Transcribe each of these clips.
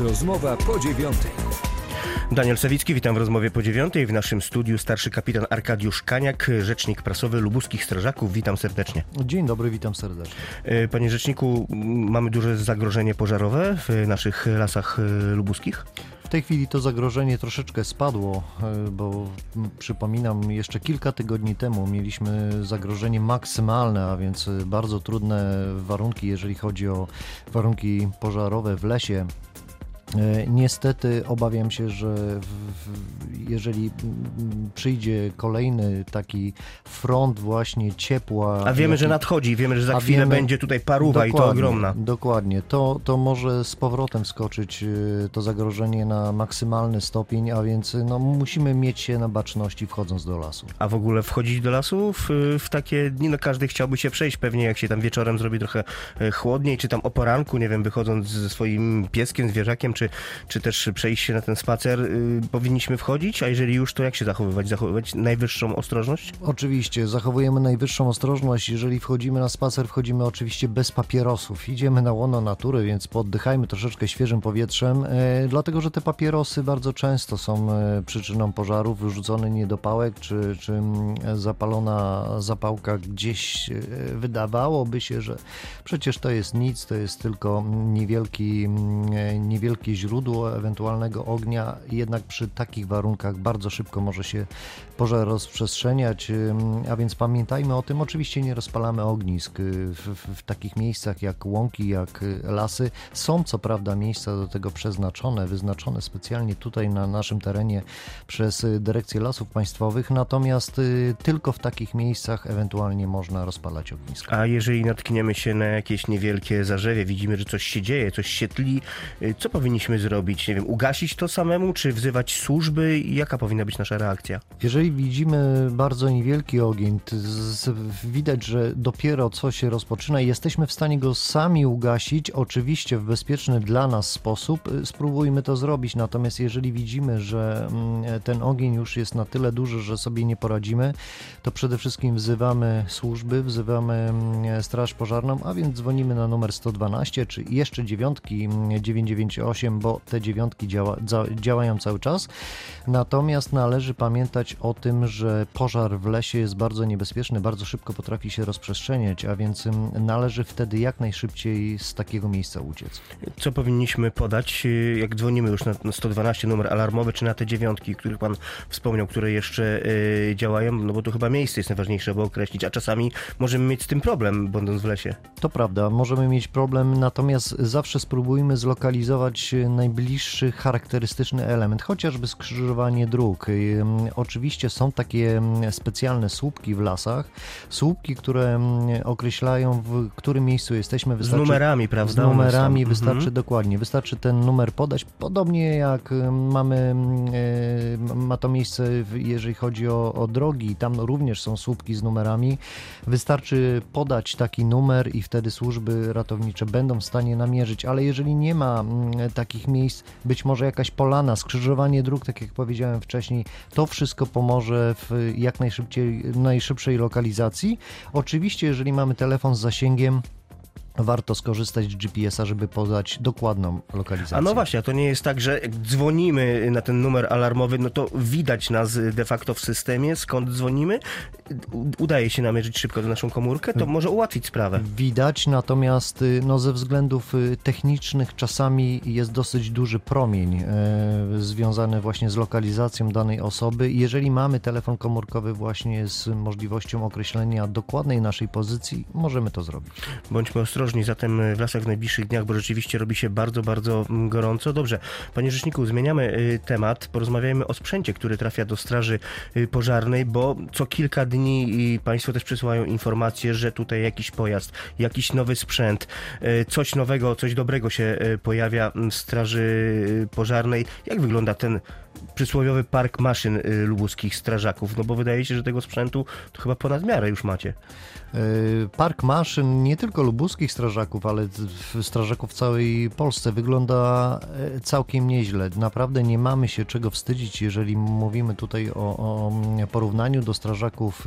Rozmowa po dziewiątej. Daniel Sawicki, witam w rozmowie po dziewiątej. W naszym studiu starszy kapitan Arkadiusz Kaniak, rzecznik prasowy lubuskich strażaków. Witam serdecznie. Dzień dobry, witam serdecznie. E, Panie rzeczniku, mamy duże zagrożenie pożarowe w naszych lasach e, lubuskich? W tej chwili to zagrożenie troszeczkę spadło, e, bo przypominam, jeszcze kilka tygodni temu mieliśmy zagrożenie maksymalne, a więc bardzo trudne warunki, jeżeli chodzi o warunki pożarowe w lesie. E, Niestety obawiam się, że w, jeżeli mm, przyjdzie kolejny taki front właśnie ciepła. A wiemy, że jaki- nadchodzi, wiemy, że za chwilę wiemy- będzie tutaj paruwa i to ogromna. Dokładnie. To, to może z powrotem skoczyć y, to zagrożenie na maksymalny stopień, a więc y, no, musimy mieć się na baczności wchodząc do lasu. A w ogóle wchodzić do lasu w, w takie dni, no każdy chciałby się przejść, pewnie jak się tam wieczorem zrobi trochę e, chłodniej, czy tam o poranku, nie wiem, wychodząc ze swoim pieskiem, zwierzakiem, czy, czy też przejść się na ten spacer, y, powinniśmy wchodzić, a jeżeli już, to jak się zachowywać? Zachowywać najwyższą ostrożność? Oczywiście, zachowujemy najwyższą ostrożność. Jeżeli wchodzimy na spacer, wchodzimy oczywiście bez papierosów. Idziemy na łono natury, więc poddychajmy troszeczkę świeżym powietrzem, e, dlatego że te papierosy bardzo często są e, przyczyną pożarów, wyrzucony niedopałek, czy, czy mm, zapalona zapałka gdzieś e, wydawałoby się, że przecież to jest nic, to jest tylko niewielki, mm, źródło ewentualnego ognia, jednak przy takich warunkach bardzo szybko może się pożar rozprzestrzeniać, a więc pamiętajmy o tym. Oczywiście nie rozpalamy ognisk y, w, w, takich miejscach jak łąki, jak y, lasy. Są co prawda miejsca do tego przeznaczone, wyznaczone specjalnie tutaj na naszym terenie przez y, Dyrekcję Lasów Państwowych, natomiast tylko w takich miejscach ewentualnie można rozpalać ogniska. A jeżeli natkniemy się na jakieś niewielkie zarzewie, widzimy, że coś się dzieje, coś się tli, co powinniśmy powinniśmy zrobić? Nie wiem, ugasić to samemu, czy wzywać służby? Jaka powinna być nasza reakcja? Jeżeli widzimy bardzo niewielki ogień, widać, że dopiero co się rozpoczyna i jesteśmy w stanie go sami ugasić, oczywiście w bezpieczny dla nas sposób, y, spróbujmy to zrobić. Natomiast jeżeli widzimy, że mm, ten ogień już jest na tyle duży, że sobie nie poradzimy, to przede wszystkim wzywamy służby, wzywamy mm, Straż Pożarną, a więc dzwonimy na numer 112 czy jeszcze dziewiątki mm, 998 bo te dziewiątki działa, działają cały czas. Natomiast należy pamiętać o tym, że pożar w lesie jest bardzo niebezpieczny, bardzo szybko potrafi się rozprzestrzeniać, a więc należy wtedy jak najszybciej z takiego miejsca uciec. Co powinniśmy podać, y, jak dzwonimy już na 112 numer alarmowy, czy na te dziewiątki, których Pan wspomniał, które jeszcze y, działają, no bo tu chyba miejsce jest najważniejsze, aby określić, a czasami możemy mieć z tym problem, będąc w lesie. To prawda, możemy mieć problem, natomiast zawsze spróbujmy zlokalizować y, najbliższy charakterystyczny element, chociażby skrzyżowanie dróg. Ym, Oczywiście są takie mm, specjalne słupki w lasach, słupki, które mm, określają w którym miejscu jesteśmy. Z numerami, Z prawda? One numerami wystarczy Mhm. dokładnie, wystarczy ten numer podać, podobnie jak mamy, y, ma to miejsce, jeżeli chodzi o, o drogi, tam również są słupki z numerami. Wystarczy podać taki numer i wtedy służby ratownicze będą w stanie namierzyć, ale jeżeli nie ma mm, takich miejsc, być może jakaś polana, skrzyżowanie dróg, tak jak powiedziałem wcześniej, to wszystko pomoże w jak najszybciej, najszybszej lokalizacji. Oczywiście, jeżeli mamy telefon z zasięgiem, warto skorzystać z GPS-a, żeby podać dokładną lokalizację. A no właśnie, a to nie jest tak, że jak dzwonimy na ten numer alarmowy, no to widać nas de facto w systemie, skąd dzwonimy. Udaje się namierzyć szybko do naszą komórkę, to może ułatwić sprawę. Widać, natomiast y, no, ze względów y, technicznych czasami jest dosyć duży promień e, związany właśnie z lokalizacją danej osoby. Jeżeli mamy telefon komórkowy właśnie z możliwością określenia dokładnej naszej pozycji, możemy to zrobić. Bądźmy ostrożni zatem w lasach w najbliższych dniach, bo rzeczywiście robi się bardzo, bardzo mm, gorąco. Dobrze, panie rzeczniku, zmieniamy y, temat. Porozmawiajmy o sprzęcie, który trafia do straży y, pożarnej, bo co kilka dni państwo też przysyłają informacje, że tutaj jakiś pojazd, jakiś nowy sprzęt, coś nowego, coś dobrego się pojawia w straży pożarnej. Jak wygląda ten przysłowiowy park maszyn y, lubuskich strażaków? No bo wydaje się, że tego sprzętu to chyba ponad miarę już macie. Y, park maszyn nie tylko lubuskich strażaków, ale strażaków w całej Polsce wygląda y, całkiem nieźle. Naprawdę nie mamy się czego wstydzić, jeżeli mówimy tutaj o, o porównaniu do strażaków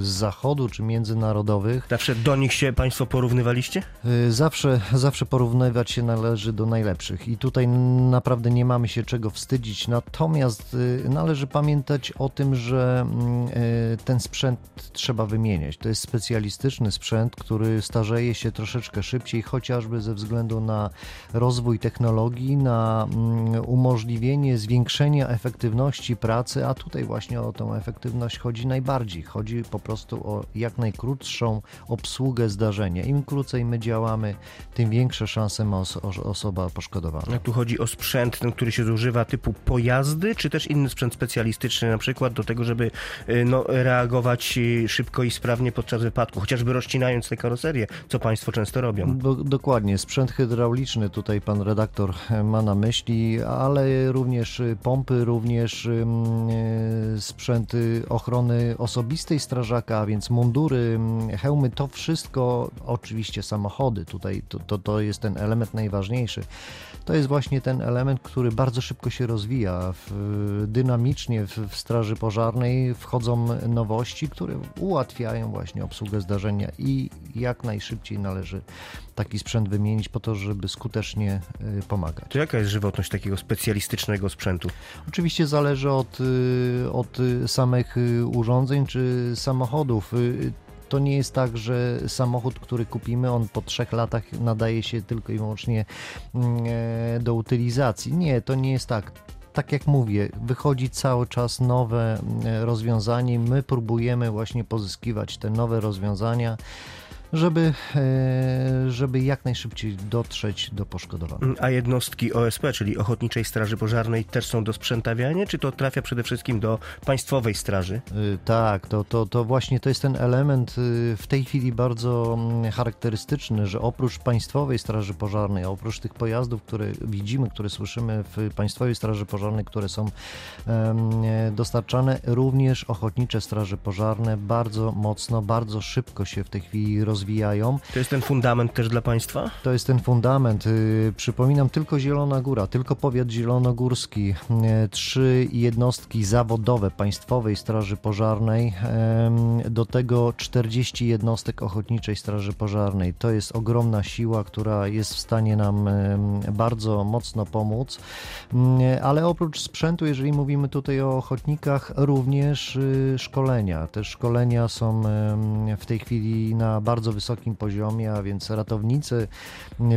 z zachodu czy międzynarodowych. Zawsze do nich się Państwo porównywaliście? Zawsze, zawsze porównywać się należy do najlepszych i tutaj naprawdę nie mamy się czego wstydzić. Natomiast należy pamiętać o tym, że mm, ten sprzęt trzeba wymieniać. To jest specjalistyczny sprzęt, który starzeje się troszeczkę szybciej, chociażby ze względu na rozwój technologii, na mm, umożliwienie zwiększenia efektywności pracy, a tutaj właśnie o tą efektywność chodzi najbardziej. Chodzi po prostu o jak najkrótszą obsługę zdarzenia. Im krócej my działamy, tym większe szanse ma os osoba poszkodowana. A tu chodzi o sprzęt, ten, który się zużywa typu pojazdy, czy też inny sprzęt specjalistyczny, na przykład do tego, żeby y, no, reagować y, szybko i sprawnie podczas wypadku, chociażby rozcinając te karoserie, co Państwo często robią. Do, dokładnie, sprzęt hydrauliczny tutaj pan redaktor ma na myśli, ale również pompy, również sprzęty ochrony osobistej strażaka, a więc mundury, hełmy, to wszystko, oczywiście samochody, tutaj to, to, to jest ten element najważniejszy. To jest właśnie ten element, który bardzo szybko się rozwija. W, dynamicznie w, w Straży Pożarnej wchodzą nowości, które ułatwiają właśnie obsługę zdarzenia i jak najszybciej należy taki sprzęt wymienić po to, żeby skutecznie y, pomagać. To jaka jest żywotność takiego specjalistycznego sprzętu? Oczywiście zależy od, y, od samych y, urządzeń czy samochodów to nie jest tak, że samochód, który kupimy, on po trzech latach nadaje się tylko i wyłącznie mm, e, do utylizacji. Nie, to nie jest tak tak jak mówię, wychodzi cały czas nowe mm, rozwiązanie. My próbujemy właśnie pozyskiwać te nowe rozwiązania żeby, e, żeby jak najszybciej dotrzeć do poszkodowanych. A jednostki OSP, czyli Ochotniczej Straży Pożarnej, też są do sprzętawiania, czy to trafia przede wszystkim do Państwowej Straży? Y, tak, to, to, to właśnie to jest ten element y, w tej chwili bardzo mm, charakterystyczny, że oprócz Państwowej Straży Pożarnej, oprócz tych pojazdów, które widzimy, które słyszymy w Państwowej Straży Pożarnej, które są dostarczane, również Ochotnicze Straże Pożarne bardzo mocno, bardzo szybko się w tej chwili rozwijają rozwijają. To jest ten fundament też dla Państwa? To jest ten fundament. Y, przypominam, tylko Zielona Góra, tylko powiat zielonogórski, y, trzy jednostki zawodowe Państwowej Straży Pożarnej, do tego 40 jednostek Ochotniczej Straży Pożarnej. To jest ogromna siła, która jest w stanie nam bardzo mocno pomóc, y, ale oprócz sprzętu, jeżeli mówimy tutaj o ochotnikach, również szkolenia. Te szkolenia są w tej chwili na bardzo wysokim poziomie, a więc ratownicy,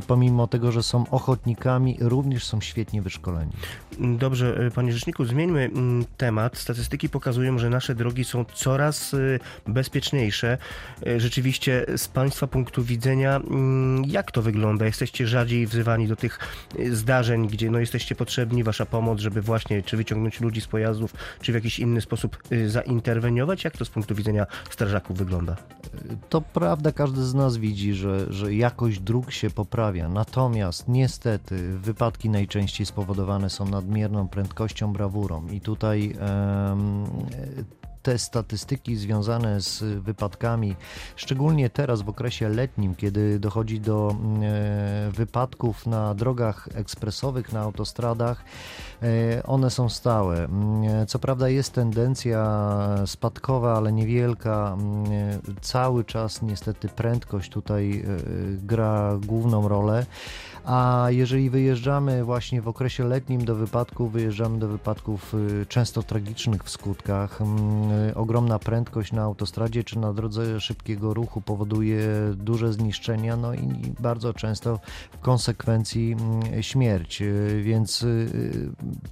pomimo tego, że są ochotnikami, również są świetnie wyszkoleni. Dobrze, e, panie rzeczniku, zmieńmy mm, temat. Statystyki pokazują, że nasze drogi są coraz e, bezpieczniejsze. E, rzeczywiście z państwa punktu widzenia, mm, jak to wygląda? Jesteście rzadziej wzywani do tych zdarzeń, gdzie no, jesteście potrzebni, wasza pomoc, żeby właśnie czy wyciągnąć ludzi z pojazdów, czy w jakiś inny sposób zainterweniować? Jak to z punktu widzenia strażaków wygląda? To prawda, każdy z nas widzi, że, że jakość dróg się poprawia. Natomiast niestety wypadki najczęściej spowodowane są nadmierną prędkością, brawurą. I tutaj te statystyki związane z wypadkami, szczególnie teraz w okresie letnim, kiedy dochodzi do e, wypadków na drogach ekspresowych, na autostradach, e, one są stałe. Mm, co prawda jest tendencja spadkowa, ale niewielka. Mm, cały czas niestety prędkość tutaj e, gra główną rolę. A jeżeli wyjeżdżamy właśnie w okresie letnim do wypadków, wyjeżdżamy do wypadków często tragicznych w skutkach. Mm, y, ogromna prędkość na autostradzie czy na drodze szybkiego ruchu powoduje duże zniszczenia, no i bardzo często w konsekwencji mm, śmierć. Y, więc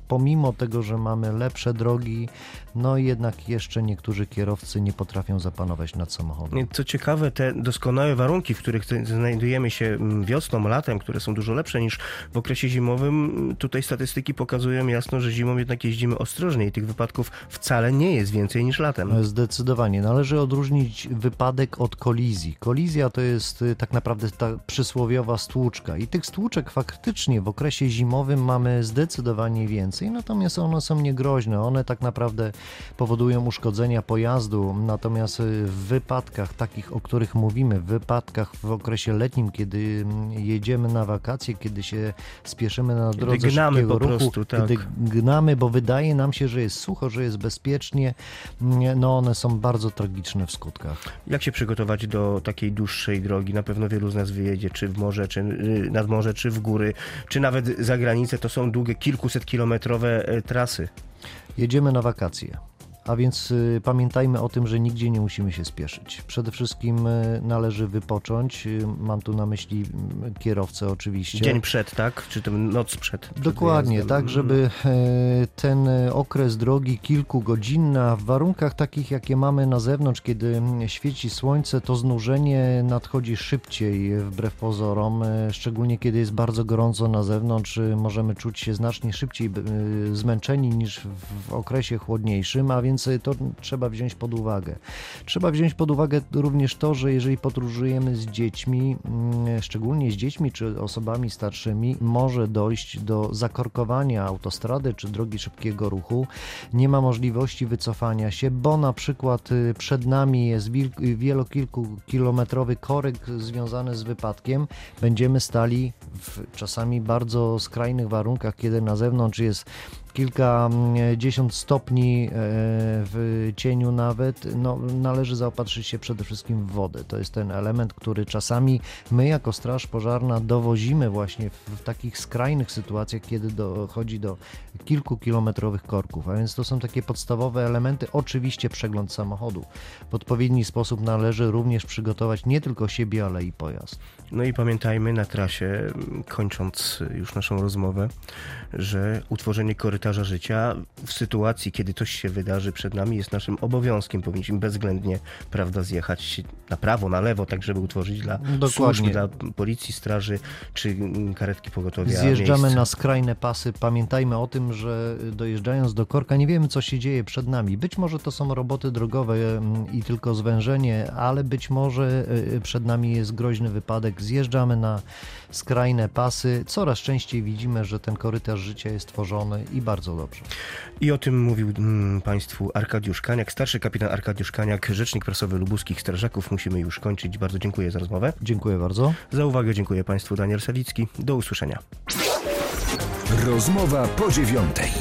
pomimo tego, że mamy lepsze drogi, no jednak jeszcze niektórzy kierowcy nie potrafią zapanować nad samochodem. Co ciekawe, te doskonałe warunki, w których znajdujemy się mm, wiosną, latem, które są dużo lepsze niż w okresie zimowym. Tutaj statystyki pokazują jasno, że zimą jednak jeździmy ostrożniej. Tych wypadków wcale nie jest więcej niż latem. Zdecydowanie. Należy odróżnić wypadek od kolizji. Kolizja to jest y, tak naprawdę ta przysłowiowa stłuczka. I tych stłuczek faktycznie w okresie zimowym mamy zdecydowanie więcej, natomiast one są niegroźne. One tak naprawdę powodują uszkodzenia pojazdu. Natomiast y, w wypadkach takich, o których mówimy, w wypadkach w okresie letnim, kiedy mm, jedziemy na wakacje, kiedy się spieszymy na drodze gnamy szybkiego po ruchu, prostu, tak. kiedy gnamy, bo wydaje nam się, że jest sucho, że jest bezpiecznie, no one są bardzo tragiczne w skutkach. Jak się przygotować do takiej dłuższej drogi? Na pewno wielu z nas wyjedzie, czy w morze, czy y, nad morze, czy w góry, czy nawet za granicę. To są długie, kilkuset kilometrowe e, trasy. Jedziemy na wakacje. A więc y, pamiętajmy o tym, że nigdzie nie musimy się spieszyć. Przede wszystkim y, należy wypocząć. Y, mam tu na myśli y, kierowcę oczywiście. Dzień przed, tak? Czy tam noc przed? przed Dokładnie, wyjazdem. tak, żeby e, ten okres drogi kilkugodzinna w warunkach takich, jakie mamy na zewnątrz, kiedy świeci słońce, to znużenie nadchodzi szybciej wbrew pozorom, e, szczególnie kiedy jest bardzo gorąco na zewnątrz, e, możemy czuć się znacznie szybciej zmęczeni niż w okresie chłodniejszym, a więc e, to trzeba wziąć pod uwagę. Trzeba wziąć pod uwagę również to, że jeżeli podróżujemy z dziećmi, mm, szczególnie z dziećmi czy osobami starszymi, może dojść do zakorkowania autostrady czy drogi szybkiego ruchu. Nie ma możliwości wycofania się, bo na przykład y, przed nami jest wil- wielokilkukilometrowy korek związany z wypadkiem. Będziemy stali w czasami bardzo skrajnych warunkach, kiedy na zewnątrz jest kilkadziesiąt stopni e, w cieniu nawet, no, należy zaopatrzyć się przede wszystkim w wodę. To jest ten element, który czasami my jako Straż Pożarna dowozimy właśnie w, takich skrajnych sytuacjach, kiedy dochodzi do kilkukilometrowych korków. A więc to są takie podstawowe elementy. Oczywiście przegląd samochodu. W odpowiedni sposób należy również przygotować nie tylko siebie, ale i pojazd. No i pamiętajmy na trasie, kończąc już naszą rozmowę, że utworzenie korytarza życia w sytuacji, kiedy coś się wydarzy przed nami, jest naszym obowiązkiem. Powinniśmy bezwzględnie, prawda, zjechać na prawo, na lewo, tak żeby utworzyć dla Dokładnie. służb, dla policji, straży czy karetki pogotowia Zjeżdżamy miejsce. na skrajne pasy. Pamiętajmy o tym, że dojeżdżając do korka nie wiemy, co się dzieje przed nami. Być może to są roboty drogowe mm, i tylko zwężenie, ale być może y, przed nami jest groźny wypadek. Zjeżdżamy na skrajne pasy. Coraz częściej widzimy, że ten korytarz życia jest tworzony i bardzo dobrze. I o tym mówił mm, Państwu Arkadiusz Kaniak, starszy kapitan Arkadiusz Kaniak, rzecznik prasowy lubuskich strażaków. Musimy już kończyć. Bardzo dziękuję za rozmowę. Dziękuję bardzo. Za uwagę dziękuję Państwu. Daniel Salicki. Do usłyszenia. Rozmowa po dziewiątej.